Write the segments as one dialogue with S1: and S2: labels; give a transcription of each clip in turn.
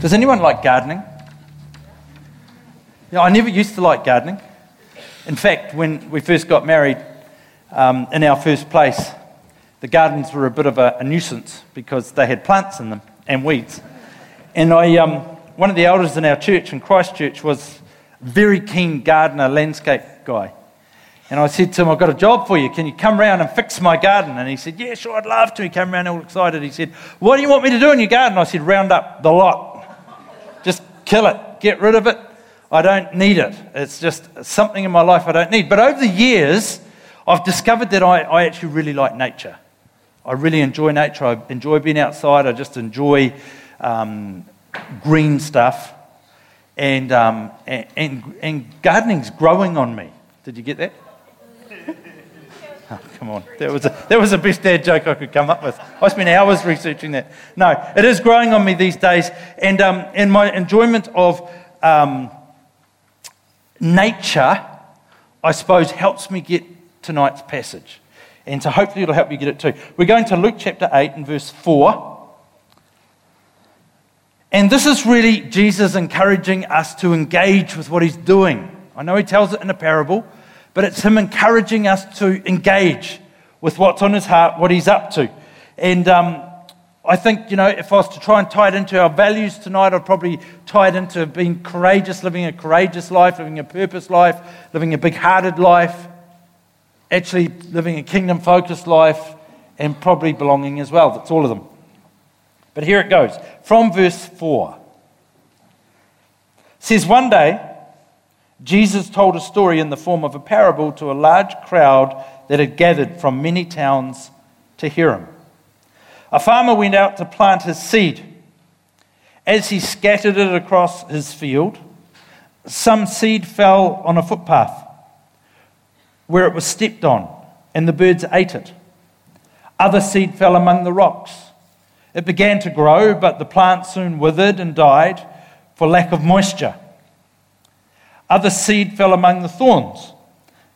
S1: Does anyone like gardening? Yeah, I never used to like gardening. In fact, when we first got married um, in our first place, the gardens were a bit of a, a, nuisance because they had plants in them and weeds. And I, um, one of the elders in our church, in Christchurch, was a very keen gardener, landscape guy. And I said to him, I've got a job for you. Can you come round and fix my garden? And he said, Yeah, sure, I'd love to. He came around all excited. He said, What do you want me to do in your garden? I said, Round up the lot. Kill it, get rid of it. I don't need it. It's just something in my life I don't need. But over the years, I've discovered that I, I actually really like nature. I really enjoy nature. I enjoy being outside. I just enjoy um, green stuff. And, um, and, and, and gardening's growing on me. Did you get that? Oh, come on. That was, a, that was the best dad joke I could come up with. I spent hours researching that. No, it is growing on me these days. And, um, and my enjoyment of um, nature, I suppose, helps me get tonight's passage. And so hopefully it'll help you get it too. We're going to Luke chapter 8 and verse 4. And this is really Jesus encouraging us to engage with what he's doing. I know he tells it in a parable, but it's him encouraging us to engage with what's on his heart, what he's up to. And um, I think, you know, if I was to try and tie it into our values tonight, I'd probably tie it into being courageous, living a courageous life, living a purpose life, living a big hearted life, actually living a kingdom focused life, and probably belonging as well. That's all of them. But here it goes from verse 4. It says, One day, Jesus told a story in the form of a parable to a large crowd that had gathered from many towns to hear him. A farmer went out to plant his seed. As he scattered it across his field, some seed fell on a footpath where it was stepped on, and the birds ate it. Other seed fell among the rocks. It began to grow, but the plant soon withered and died for lack of moisture. Other seed fell among the thorns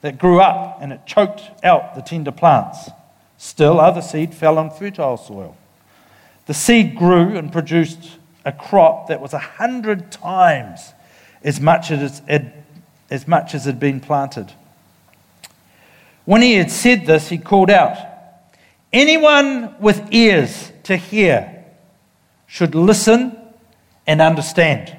S1: that grew up, and it choked out the tender plants. Still, other seed fell on fertile soil. The seed grew and produced a crop that was a hundred times as much as, it, as much as had been planted. When he had said this, he called out, Anyone with ears to hear should listen and understand.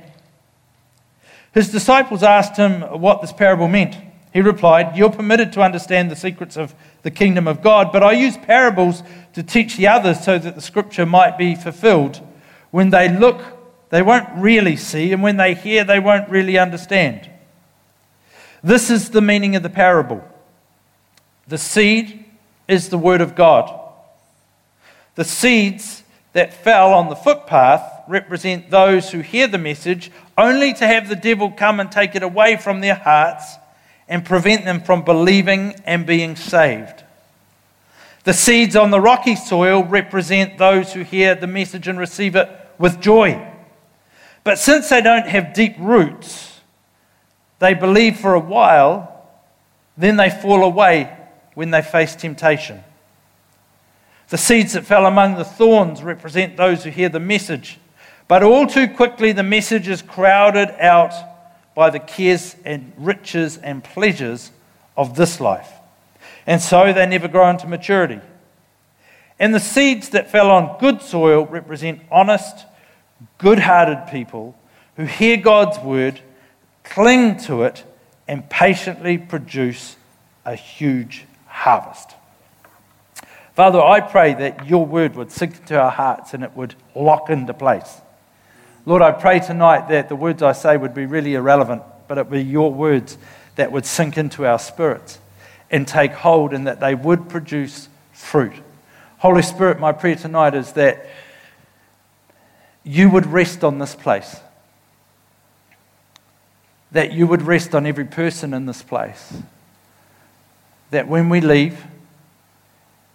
S1: His disciples asked him what this parable meant. He replied, You're permitted to understand the secrets of the kingdom of God, but I use parables to teach the others so that the scripture might be fulfilled. When they look, they won't really see, and when they hear, they won't really understand. This is the meaning of the parable the seed is the word of God. The seeds that fell on the footpath represent those who hear the message only to have the devil come and take it away from their hearts and prevent them from believing and being saved. The seeds on the rocky soil represent those who hear the message and receive it with joy. But since they don't have deep roots, they believe for a while, then they fall away when they face temptation. The seeds that fell among the thorns represent those who hear the message, but all too quickly the message is crowded out by the cares and riches and pleasures of this life. And so they never grow into maturity. And the seeds that fell on good soil represent honest, good hearted people who hear God's word, cling to it, and patiently produce a huge harvest. Father, I pray that your word would sink into our hearts and it would lock into place. Lord, I pray tonight that the words I say would be really irrelevant, but it would be your words that would sink into our spirits and take hold and that they would produce fruit. Holy Spirit, my prayer tonight is that you would rest on this place, that you would rest on every person in this place, that when we leave,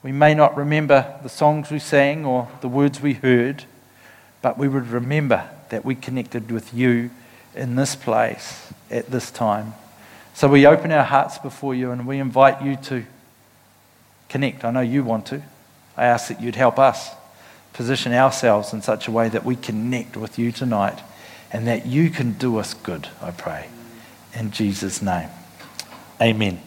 S1: we may not remember the songs we sang or the words we heard, but we would remember that we connected with you in this place at this time. So we open our hearts before you and we invite you to connect. I know you want to. I ask that you'd help us position ourselves in such a way that we connect with you tonight and that you can do us good, I pray. In Jesus' name. Amen.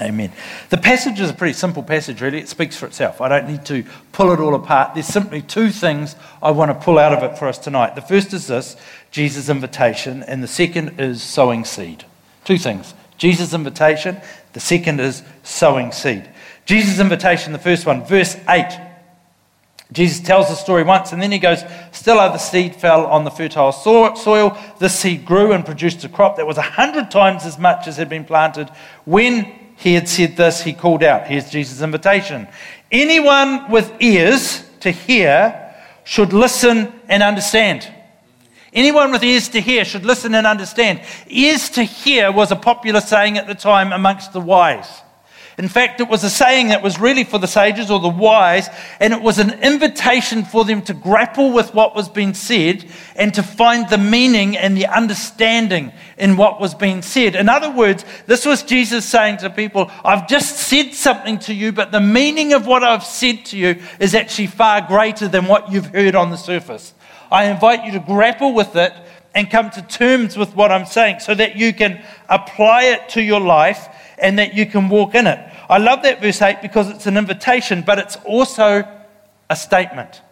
S1: Amen. The passage is a pretty simple passage, really. It speaks for itself. I don't need to pull it all apart. There's simply two things I want to pull out of it for us tonight. The first is this Jesus' invitation, and the second is sowing seed. Two things Jesus' invitation, the second is sowing seed. Jesus' invitation, the first one, verse 8. Jesus tells the story once and then he goes, Still other seed fell on the fertile soil. This seed grew and produced a crop that was a hundred times as much as had been planted. When he had said this, he called out. Here's Jesus' invitation. Anyone with ears to hear should listen and understand. Anyone with ears to hear should listen and understand. Ears to hear was a popular saying at the time amongst the wise. In fact, it was a saying that was really for the sages or the wise, and it was an invitation for them to grapple with what was being said and to find the meaning and the understanding in what was being said. In other words, this was Jesus saying to people, I've just said something to you, but the meaning of what I've said to you is actually far greater than what you've heard on the surface. I invite you to grapple with it and come to terms with what I'm saying so that you can apply it to your life and that you can walk in it. I love that verse 8 because it's an invitation, but it's also a statement.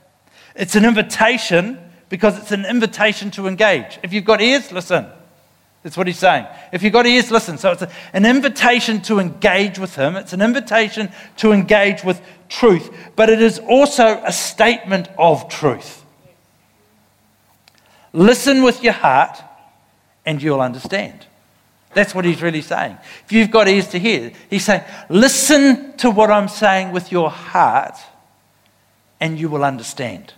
S1: It's an invitation because it's an invitation to engage. If you've got ears, listen. That's what he's saying. If you've got ears, listen. So it's an invitation to engage with him, it's an invitation to engage with truth, but it is also a statement of truth. Listen with your heart, and you'll understand. That's what he's really saying. If you've got ears to hear, he's saying, listen to what I'm saying with your heart, and you will understand.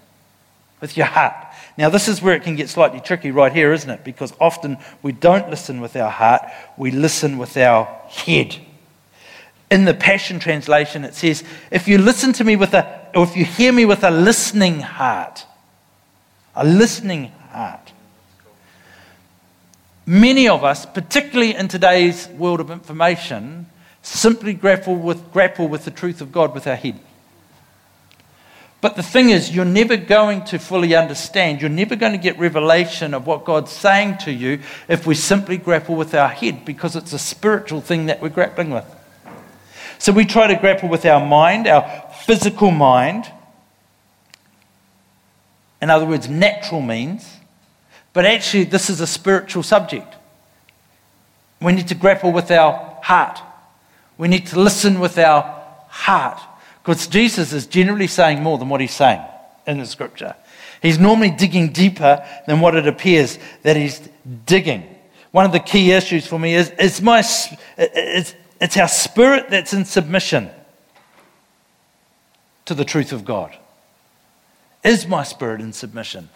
S1: With your heart. Now, this is where it can get slightly tricky right here, isn't it? Because often we don't listen with our heart, we listen with our head. In the Passion Translation, it says, if you listen to me with a, or if you hear me with a listening heart, a listening heart. Many of us, particularly in today's world of information, simply grapple with, grapple with the truth of God with our head. But the thing is, you're never going to fully understand, you're never going to get revelation of what God's saying to you if we simply grapple with our head because it's a spiritual thing that we're grappling with. So we try to grapple with our mind, our physical mind. In other words, natural means. But actually, this is a spiritual subject. We need to grapple with our heart. We need to listen with our heart. Because Jesus is generally saying more than what he's saying in the scripture. He's normally digging deeper than what it appears that he's digging. One of the key issues for me is, is my, it's, it's our spirit that's in submission to the truth of God. Is my spirit in submission?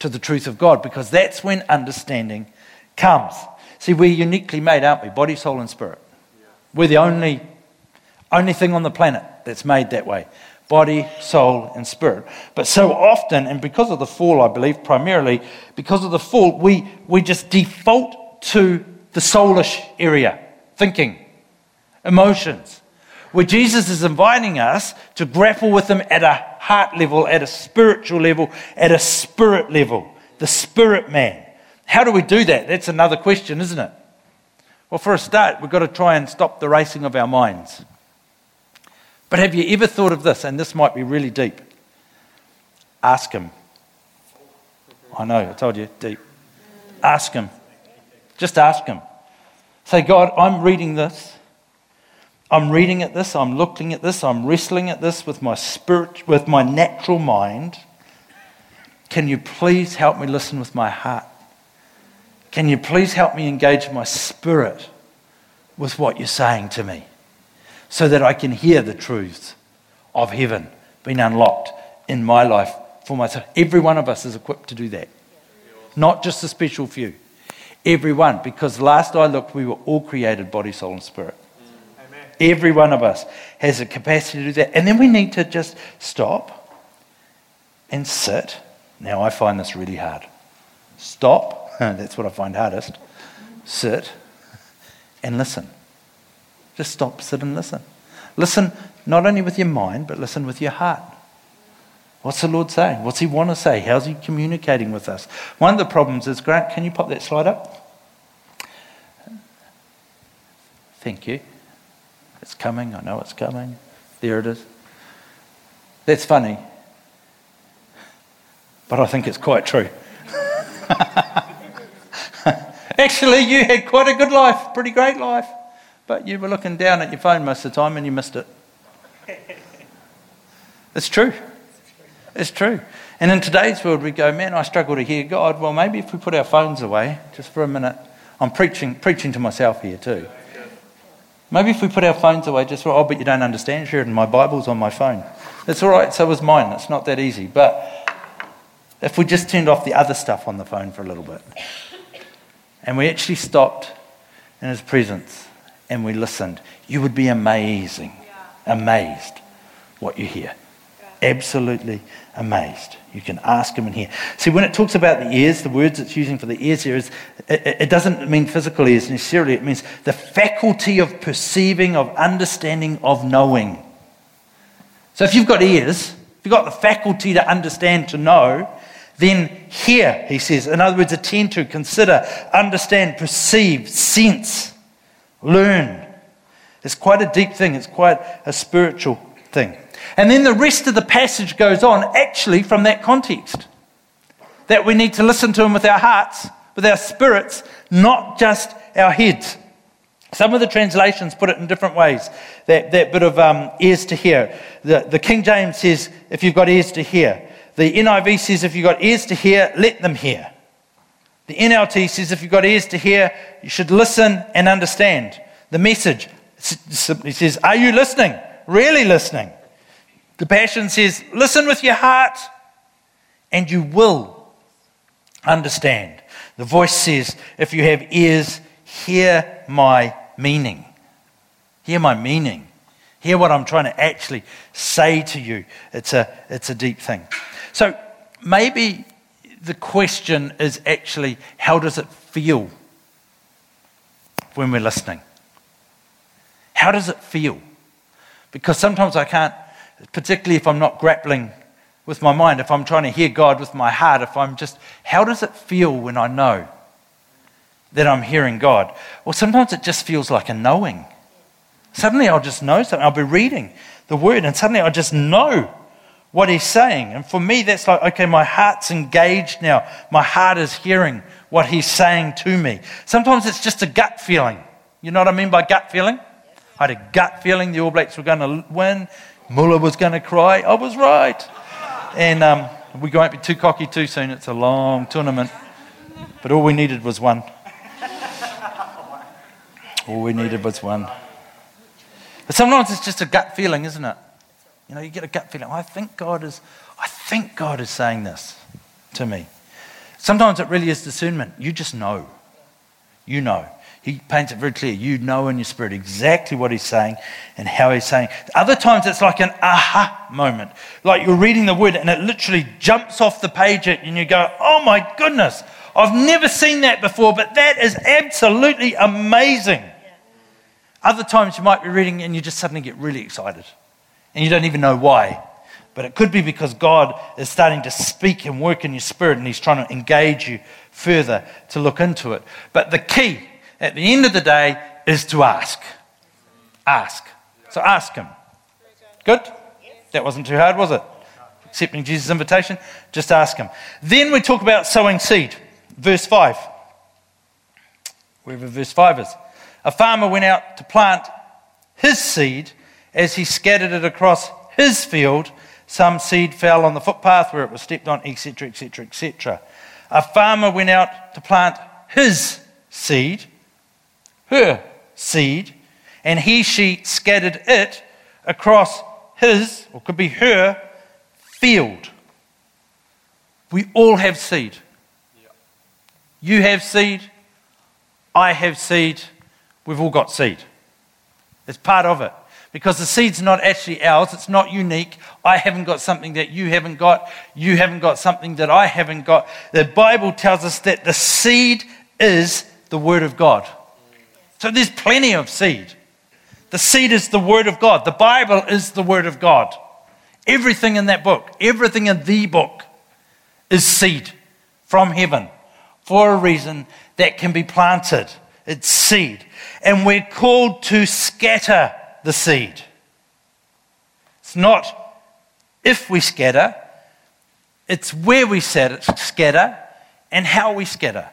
S1: To the truth of God because that's when understanding comes. See, we're uniquely made, aren't we? Body, soul, and spirit. We're the only, only thing on the planet that's made that way body, soul, and spirit. But so often, and because of the fall, I believe, primarily, because of the fall, we, we just default to the soulish area thinking, emotions, where Jesus is inviting us to grapple with them at a heart level, at a spiritual level, at a spirit level, the spirit man. How do we do that? That's another question, isn't it? Well, for a start, we've got to try and stop the racing of our minds. But have you ever thought of this? And this might be really deep. Ask Him. I know, I told you, deep. Ask Him. Just ask Him. Say, God, I'm reading this. I'm reading at this, I'm looking at this, I'm wrestling at this with my spirit, with my natural mind. Can you please help me listen with my heart? Can you please help me engage my spirit with what you're saying to me so that I can hear the truths of heaven being unlocked in my life for myself? Every one of us is equipped to do that, not just a special few. Everyone, because last I looked, we were all created body, soul, and spirit. Every one of us has a capacity to do that. And then we need to just stop and sit. Now, I find this really hard. Stop. That's what I find hardest. Sit and listen. Just stop, sit, and listen. Listen not only with your mind, but listen with your heart. What's the Lord saying? What's He want to say? How's He communicating with us? One of the problems is, Grant, can you pop that slide up? Thank you. It's coming. I know it's coming. There it is. That's funny. But I think it's quite true. Actually, you had quite a good life, pretty great life. But you were looking down at your phone most of the time and you missed it. It's true. It's true. And in today's world, we go, man, I struggle to hear God. Well, maybe if we put our phones away just for a minute, I'm preaching, preaching to myself here too. Maybe if we put our phones away just for, oh, but you don't understand, Sheridan, my Bible's on my phone. It's all right, so was mine. It's not that easy. But if we just turned off the other stuff on the phone for a little bit and we actually stopped in his presence and we listened, you would be amazing, amazed what you hear. Absolutely amazed. You can ask him in here. See, when it talks about the ears, the words it's using for the ears here is, it, it doesn't mean physical ears necessarily. It means the faculty of perceiving, of understanding, of knowing. So if you've got ears, if you've got the faculty to understand, to know, then hear, he says. In other words, attend to, consider, understand, perceive, sense, learn. It's quite a deep thing. It's quite a spiritual thing. And then the rest of the passage goes on actually from that context that we need to listen to him with our hearts, with our spirits, not just our heads. Some of the translations put it in different ways, that, that bit of um, ears to hear. The, the King James says, if you've got ears to hear. The NIV says, if you've got ears to hear, let them hear. The NLT says, if you've got ears to hear, you should listen and understand. The message simply says, Are you listening? Really listening? The Passion says, listen with your heart and you will understand. The voice says, if you have ears, hear my meaning. Hear my meaning. Hear what I'm trying to actually say to you. It's a, it's a deep thing. So maybe the question is actually, how does it feel when we're listening? How does it feel? Because sometimes I can't particularly if I'm not grappling with my mind, if I'm trying to hear God with my heart, if I'm just, how does it feel when I know that I'm hearing God? Well, sometimes it just feels like a knowing. Suddenly I'll just know something. I'll be reading the word and suddenly I just know what he's saying. And for me, that's like, okay, my heart's engaged now. My heart is hearing what he's saying to me. Sometimes it's just a gut feeling. You know what I mean by gut feeling? I had a gut feeling the All Blacks were going to win. Muller was going to cry. I was right. And um, we won't be too cocky too soon. It's a long tournament. But all we needed was one. All we needed was one. But sometimes it's just a gut feeling, isn't it? You know, you get a gut feeling. I think God is, I think God is saying this to me. Sometimes it really is discernment. You just know. You know. He paints it very clear. You know in your spirit exactly what he's saying and how he's saying. Other times it's like an aha moment. Like you're reading the word and it literally jumps off the page and you go, oh my goodness, I've never seen that before, but that is absolutely amazing. Other times you might be reading and you just suddenly get really excited and you don't even know why. But it could be because God is starting to speak and work in your spirit and he's trying to engage you further to look into it. But the key at the end of the day is to ask. Ask. So ask Him. Good? That wasn't too hard, was it? Accepting Jesus' invitation, just ask Him. Then we talk about sowing seed. Verse 5. Wherever verse 5 is. A farmer went out to plant his seed as he scattered it across his field. Some seed fell on the footpath where it was stepped on, etc., etc., etc. A farmer went out to plant his seed her seed, and he, she scattered it across his, or could be her, field. We all have seed. You have seed. I have seed. We've all got seed. It's part of it. Because the seed's not actually ours, it's not unique. I haven't got something that you haven't got. You haven't got something that I haven't got. The Bible tells us that the seed is the Word of God. So there's plenty of seed. The seed is the Word of God. The Bible is the Word of God. Everything in that book, everything in the book is seed from heaven for a reason that can be planted. It's seed. And we're called to scatter the seed. It's not if we scatter, it's where we scatter and how we scatter.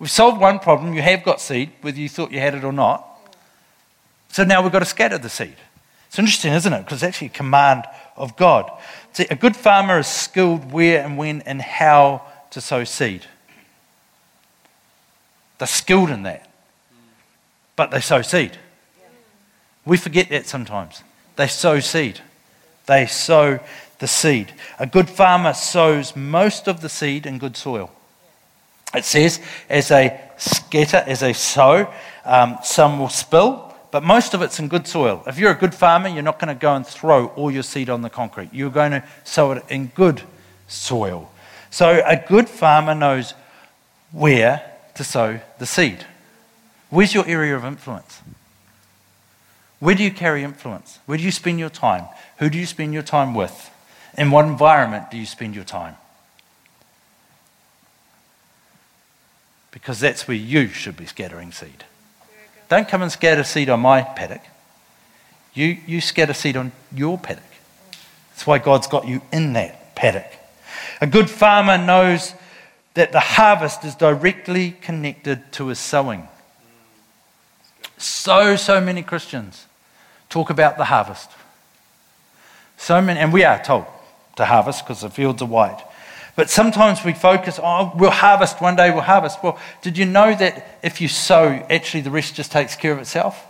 S1: We've solved one problem. You have got seed, whether you thought you had it or not. So now we've got to scatter the seed. It's interesting, isn't it? Because it's actually a command of God. See, a good farmer is skilled where and when and how to sow seed. They're skilled in that. But they sow seed. We forget that sometimes. They sow seed. They sow the seed. A good farmer sows most of the seed in good soil. It says, as they scatter, as they sow, um, some will spill, but most of it's in good soil. If you're a good farmer, you're not going to go and throw all your seed on the concrete. You're going to sow it in good soil. So a good farmer knows where to sow the seed. Where's your area of influence? Where do you carry influence? Where do you spend your time? Who do you spend your time with? In what environment do you spend your time? Because that's where you should be scattering seed. Don't come and scatter seed on my paddock. You, you scatter seed on your paddock. That's why God's got you in that paddock. A good farmer knows that the harvest is directly connected to his sowing. So, so many Christians talk about the harvest. So many, and we are told to harvest because the fields are white. But sometimes we focus, oh, we'll harvest, one day we'll harvest. Well, did you know that if you sow, actually the rest just takes care of itself?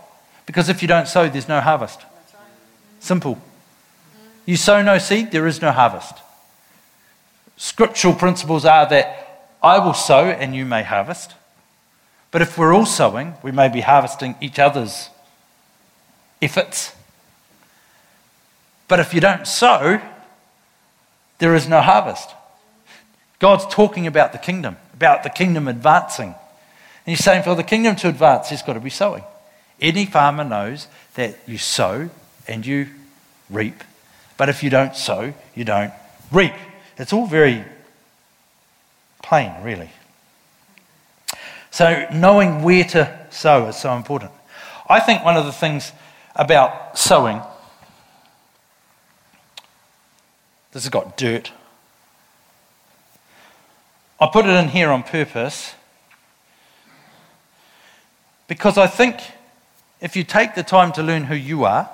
S1: Because if you don't sow, there's no harvest. Simple. You sow no seed, there is no harvest. Scriptural principles are that I will sow and you may harvest. But if we're all sowing, we may be harvesting each other's efforts. But if you don't sow, there is no harvest. God's talking about the kingdom, about the kingdom advancing. And he's saying for the kingdom to advance, there's got to be sowing. Any farmer knows that you sow and you reap. But if you don't sow, you don't reap. It's all very plain, really. So, knowing where to sow is so important. I think one of the things about sowing, this has got dirt I put it in here on purpose because I think if you take the time to learn who you are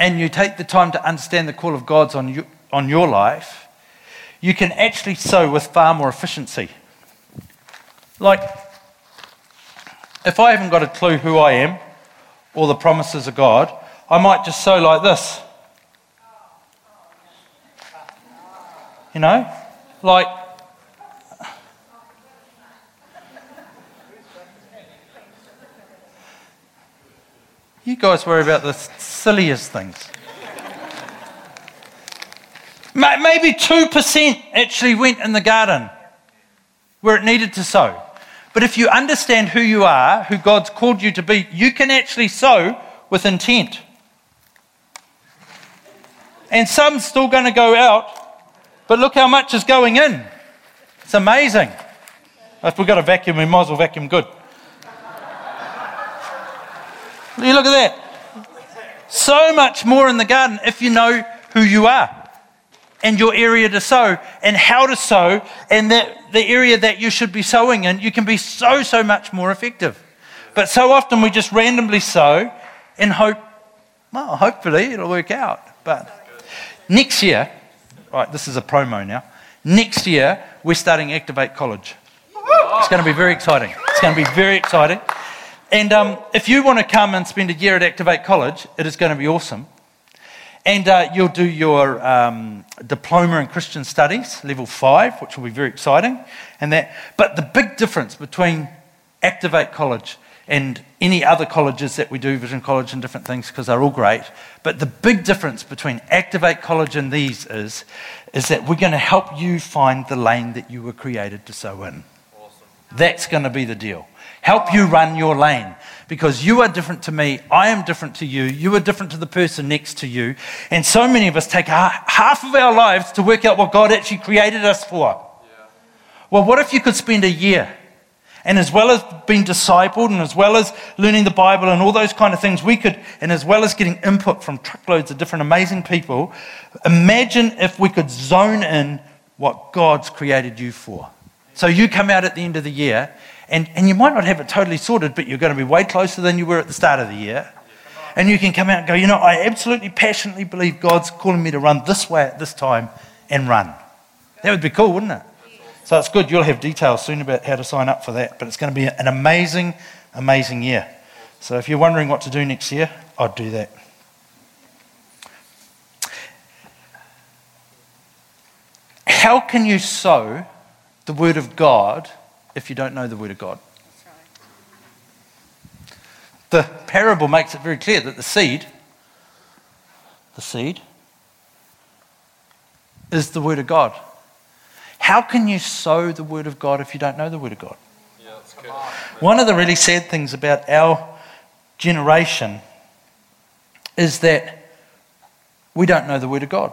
S1: and you take the time to understand the call of God's on, you, on your life, you can actually sow with far more efficiency. Like, if I haven't got a clue who I am or the promises of God, I might just sow like this. You know? Like, You guys worry about the silliest things. Maybe 2% actually went in the garden where it needed to sow. But if you understand who you are, who God's called you to be, you can actually sow with intent. And some's still going to go out, but look how much is going in. It's amazing. If we've got a vacuum, we might as well vacuum good. You look at that. So much more in the garden if you know who you are and your area to sow and how to sow and that the area that you should be sowing in, you can be so, so much more effective. But so often we just randomly sow and hope, well, hopefully it'll work out. But next year, right, this is a promo now. Next year, we're starting Activate College. It's going to be very exciting. It's going to be very exciting. And um, if you want to come and spend a year at Activate College, it is going to be awesome. And uh, you'll do your um, diploma in Christian Studies, level five, which will be very exciting. And that, but the big difference between Activate College and any other colleges that we do, Vision College and different things, because they're all great. But the big difference between Activate College and these is, is that we're going to help you find the lane that you were created to sow in. Awesome. That's going to be the deal. Help you run your lane. Because you are different to me, I am different to you, you are different to the person next to you. And so many of us take half of our lives to work out what God actually created us for. Yeah. Well, what if you could spend a year and as well as being discipled and as well as learning the Bible and all those kind of things, we could, and as well as getting input from truckloads of different amazing people, imagine if we could zone in what God's created you for. So you come out at the end of the year, and, and you might not have it totally sorted, but you're going to be way closer than you were at the start of the year. And you can come out and go, you know, I absolutely passionately believe God's calling me to run this way at this time and run. That would be cool, wouldn't it? So it's good. You'll have details soon about how to sign up for that. But it's going to be an amazing, amazing year. So if you're wondering what to do next year, I'd do that. How can you sow the Word of God if you don't know the Word of God? The parable makes it very clear that the seed, the seed, is the Word of God. How can you sow the Word of God if you don't know the Word of God? Yeah, One of the really sad things about our generation is that we don't know the Word of God.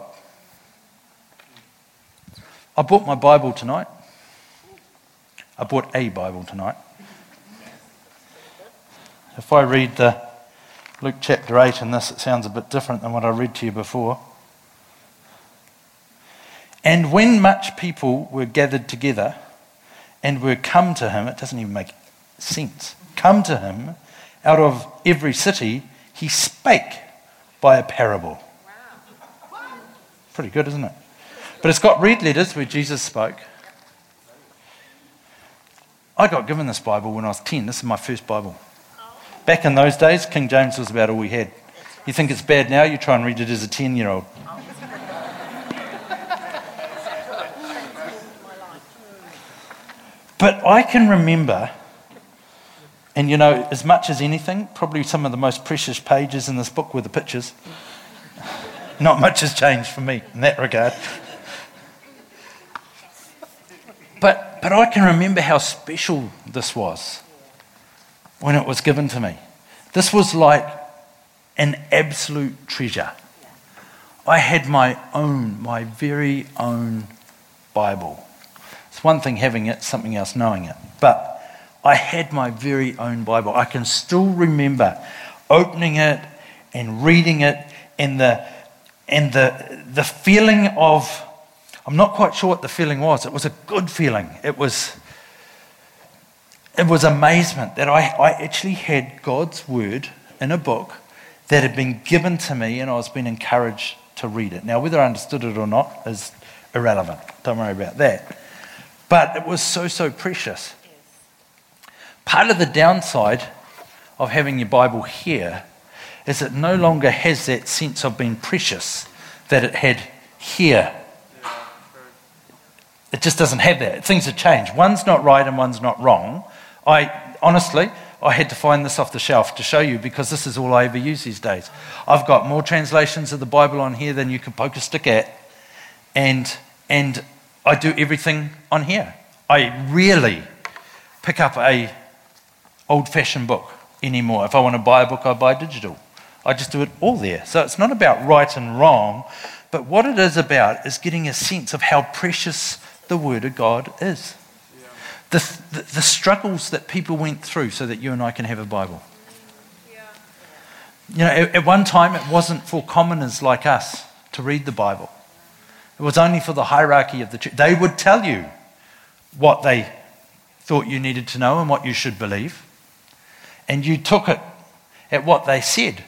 S1: I bought my Bible tonight. I bought a Bible tonight. If I read the Luke chapter 8 in this, it sounds a bit different than what I read to you before. And when much people were gathered together and were come to him, it doesn't even make sense, come to him out of every city, he spake by a parable. Pretty good, isn't it? But it's got red letters where Jesus spoke. I got given this Bible when I was 10. This is my first Bible. Back in those days, King James was about all we had. You think it's bad now, you try and read it as a 10 year old. But I can remember, and you know, as much as anything, probably some of the most precious pages in this book were the pictures. Not much has changed for me in that regard. But, I can remember how special this was when it was given to me. This was like an absolute treasure. I had my own, my very own Bible. It's one thing having it, something else knowing it. But I had my very own Bible. I can still remember opening it and reading it and the, and the, the feeling of, I'm not quite sure what the feeling was. It was a good feeling. It was, it was amazement that I, I actually had God's word in a book that had been given to me and I was being encouraged to read it. Now, whether I understood it or not is irrelevant. Don't worry about that. But it was so, so precious. Part of the downside of having your Bible here is it no longer has that sense of being precious that it had here. It just doesn't have that. Things have changed. One's not right and one's not wrong. I honestly, I had to find this off the shelf to show you because this is all I ever use these days. I've got more translations of the Bible on here than you can poke a stick at, and and I do everything on here. I rarely pick up a old-fashioned book anymore. If I want to buy a book, I buy digital. I just do it all there. So it's not about right and wrong, but what it is about is getting a sense of how precious the Word of God is. The, the, the, struggles that people went through so that you and I can have a Bible. You know, at, at one time it wasn't for commoners like us to read the Bible. It was only for the hierarchy of the church. They would tell you what they thought you needed to know and what you should believe. And you took it at what they said.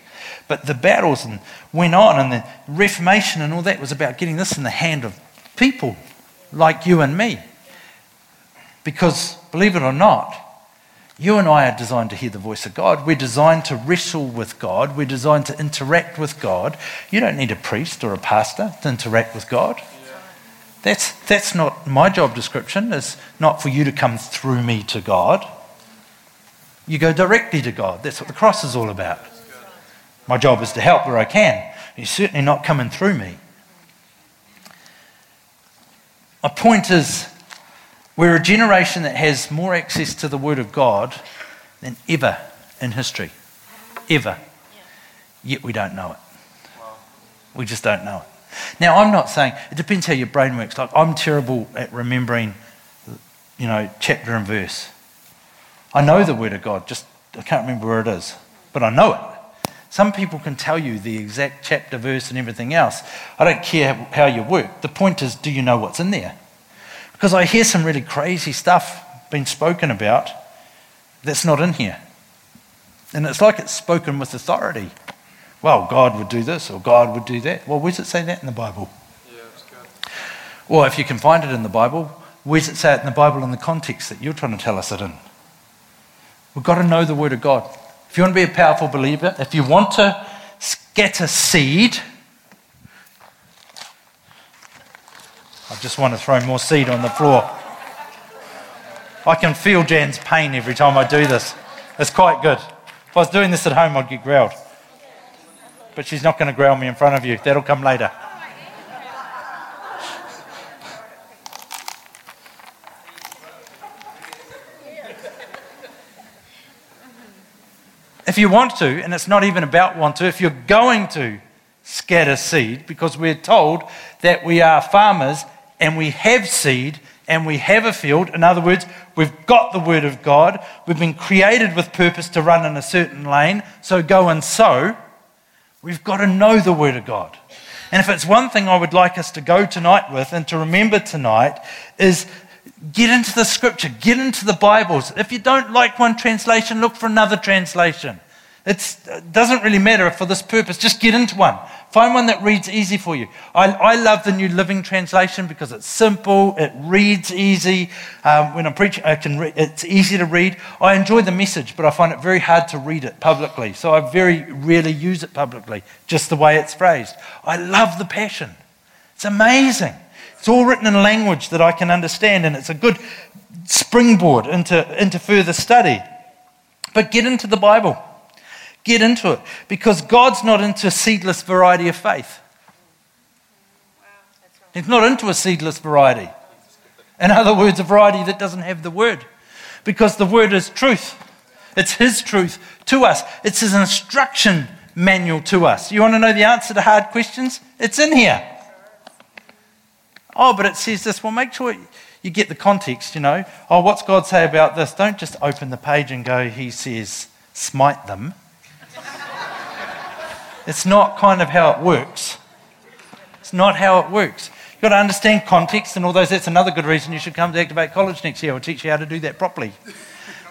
S1: But the battles and went on, and the Reformation and all that was about getting this in the hand of people like you and me. Because, believe it or not, you and I are designed to hear the voice of God. We're designed to wrestle with God. We're designed to interact with God. You don't need a priest or a pastor to interact with God. That's, that's not my job description. It's not for you to come through me to God. You go directly to God. That's what the cross is all about. My job is to help where I can. You're certainly not coming through me. My point is We're a generation that has more access to the Word of God than ever in history. Ever. Yet we don't know it. We just don't know it. Now, I'm not saying, it depends how your brain works. Like, I'm terrible at remembering, you know, chapter and verse. I know the Word of God, just I can't remember where it is, but I know it. Some people can tell you the exact chapter, verse, and everything else. I don't care how you work. The point is, do you know what's in there? Because I hear some really crazy stuff being spoken about that's not in here. And it's like it's spoken with authority. Well, God would do this or God would do that. Well, where does it say that in the Bible?
S2: Yeah, it's good.
S1: Well, if you can find it in the Bible, where does it say it in the Bible in the context that you're trying to tell us it in? We've got to know the Word of God. If you want to be a powerful believer, if you want to scatter seed, I just want to throw more seed on the floor. I can feel Jan's pain every time I do this. It's quite good. If I was doing this at home, I'd get growled. But she's not going to growl me in front of you. That'll come later. If you want to, and it's not even about want to, if you're going to scatter seed, because we're told that we are farmers and we have seed and we have a field. In other words, we've got the Word of God. We've been created with purpose to run in a certain lane, so go and sow. We've got to know the Word of God. And if it's one thing I would like us to go tonight with and to remember tonight is get into the scripture, get into the Bibles. If you don't like one translation, look for another translation. It doesn't really matter for this purpose. Just get into one. Find one that reads easy for you. I, I love the New Living Translation because it's simple, it reads easy. Um, when I'm preaching, I can re- it's easy to read. I enjoy the message, but I find it very hard to read it publicly. So I very rarely use it publicly, just the way it's phrased. I love the Passion. It's amazing. It's all written in language that I can understand, and it's a good springboard into, into further study. But get into the Bible. Get into it because God's not into a seedless variety of faith. He's not into a seedless variety. In other words, a variety that doesn't have the word. Because the word is truth. It's His truth to us, it's His instruction manual to us. You want to know the answer to hard questions? It's in here. Oh, but it says this. Well, make sure you get the context, you know. Oh, what's God say about this? Don't just open the page and go, He says, smite them. It's not kind of how it works. It's not how it works. You've got to understand context and all those. That's another good reason you should come to Activate College next year. We'll teach you how to do that properly.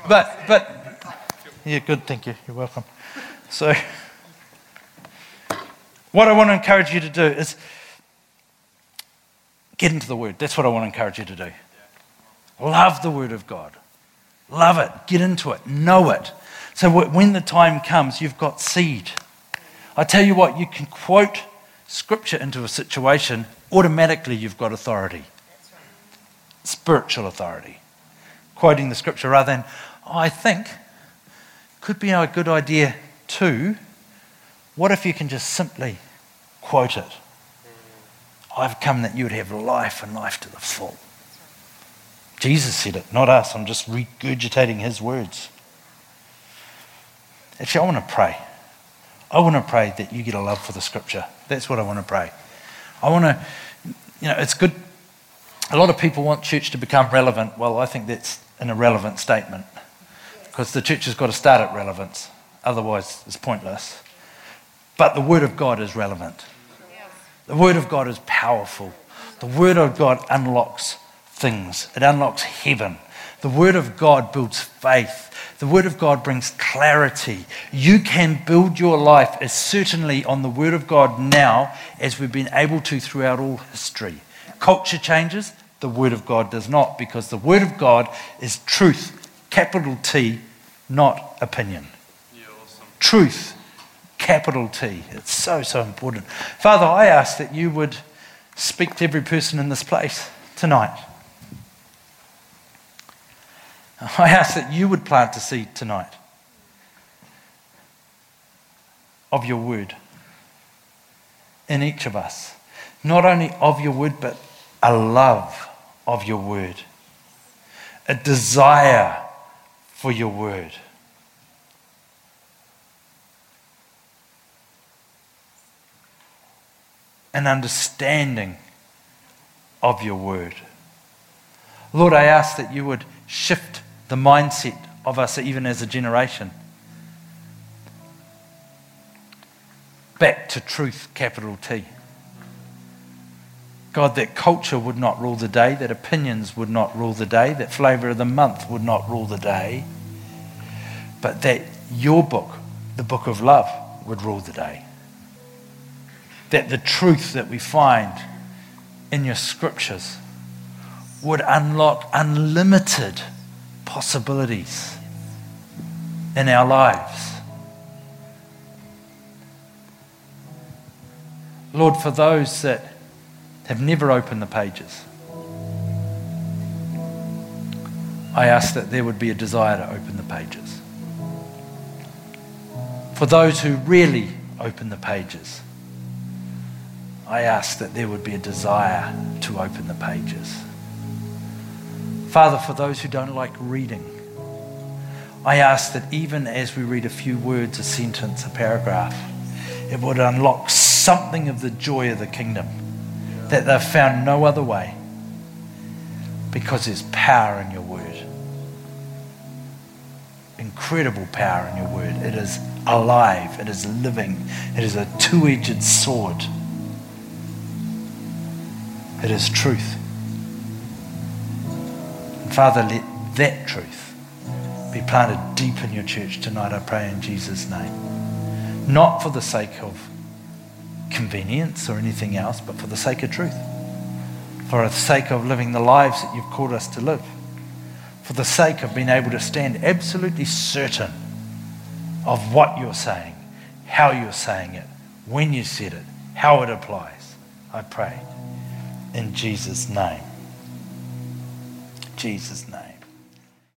S1: But, but, yeah, good, thank you. You're welcome. So, what I want to encourage you to do is get into the Word. That's what I want to encourage you to do. Love the Word of God. Love it. Get into it. Know it. So when the time comes, you've got seed. I tell you what, you can quote scripture into a situation, automatically you've got authority. Spiritual authority. Quoting the scripture rather than, oh, I think, could be a good idea too. What if you can just simply quote it? I've come that you would have life and life to the full. Jesus said it, not us. I'm just regurgitating his words. Actually, I want to pray. I want to pray that you get a love for the scripture. That's what I want to pray. I want to, you know, it's good. A lot of people want church to become relevant. Well, I think that's an irrelevant statement because the church has got to start at relevance. Otherwise, it's pointless. But the Word of God is relevant. The Word of God is powerful. The Word of God unlocks things, it unlocks heaven. The Word of God builds faith. The Word of God brings clarity. You can build your life as certainly on the Word of God now as we've been able to throughout all history. Culture changes, the Word of God does not, because the Word of God is truth, capital T, not opinion.
S2: Yeah, awesome.
S1: Truth, capital T. It's so, so important. Father, I ask that you would speak to every person in this place tonight. I ask that you would plant a seed tonight of your word in each of us. Not only of your word, but a love of your word. a desire for your word. An understanding of your word. Lord, I ask that you would shift the mindset of us, even as a generation, back to truth, capital T. God, that culture would not rule the day, that opinions would not rule the day, that flavour of the month would not rule the day, but that your book, the book of love, would rule the day. That the truth that we find in your scriptures would unlock unlimited possibilities in our lives. Lord, for those that have never opened the pages, I ask that there would be a desire to open the pages. For those who really open the pages, I ask that there would be a desire to open the pages. Father, for those who don't like reading, I ask that even as we read a few words, a sentence, a paragraph, it would unlock something of the joy of the kingdom that they've found no other way because there's power in your word. Incredible power in your word. It is alive, it is living, it is a two edged sword. It is truth. Father, let that truth be planted deep in your church tonight, I pray in Jesus' name. Not for the sake of convenience or anything else, but for the sake of truth. For the sake of living the lives that you've called us to live. For the sake of being able to stand absolutely certain of what you're saying, how you're saying it, when you said it, how it applies. I pray in Jesus' name. Jesus' name.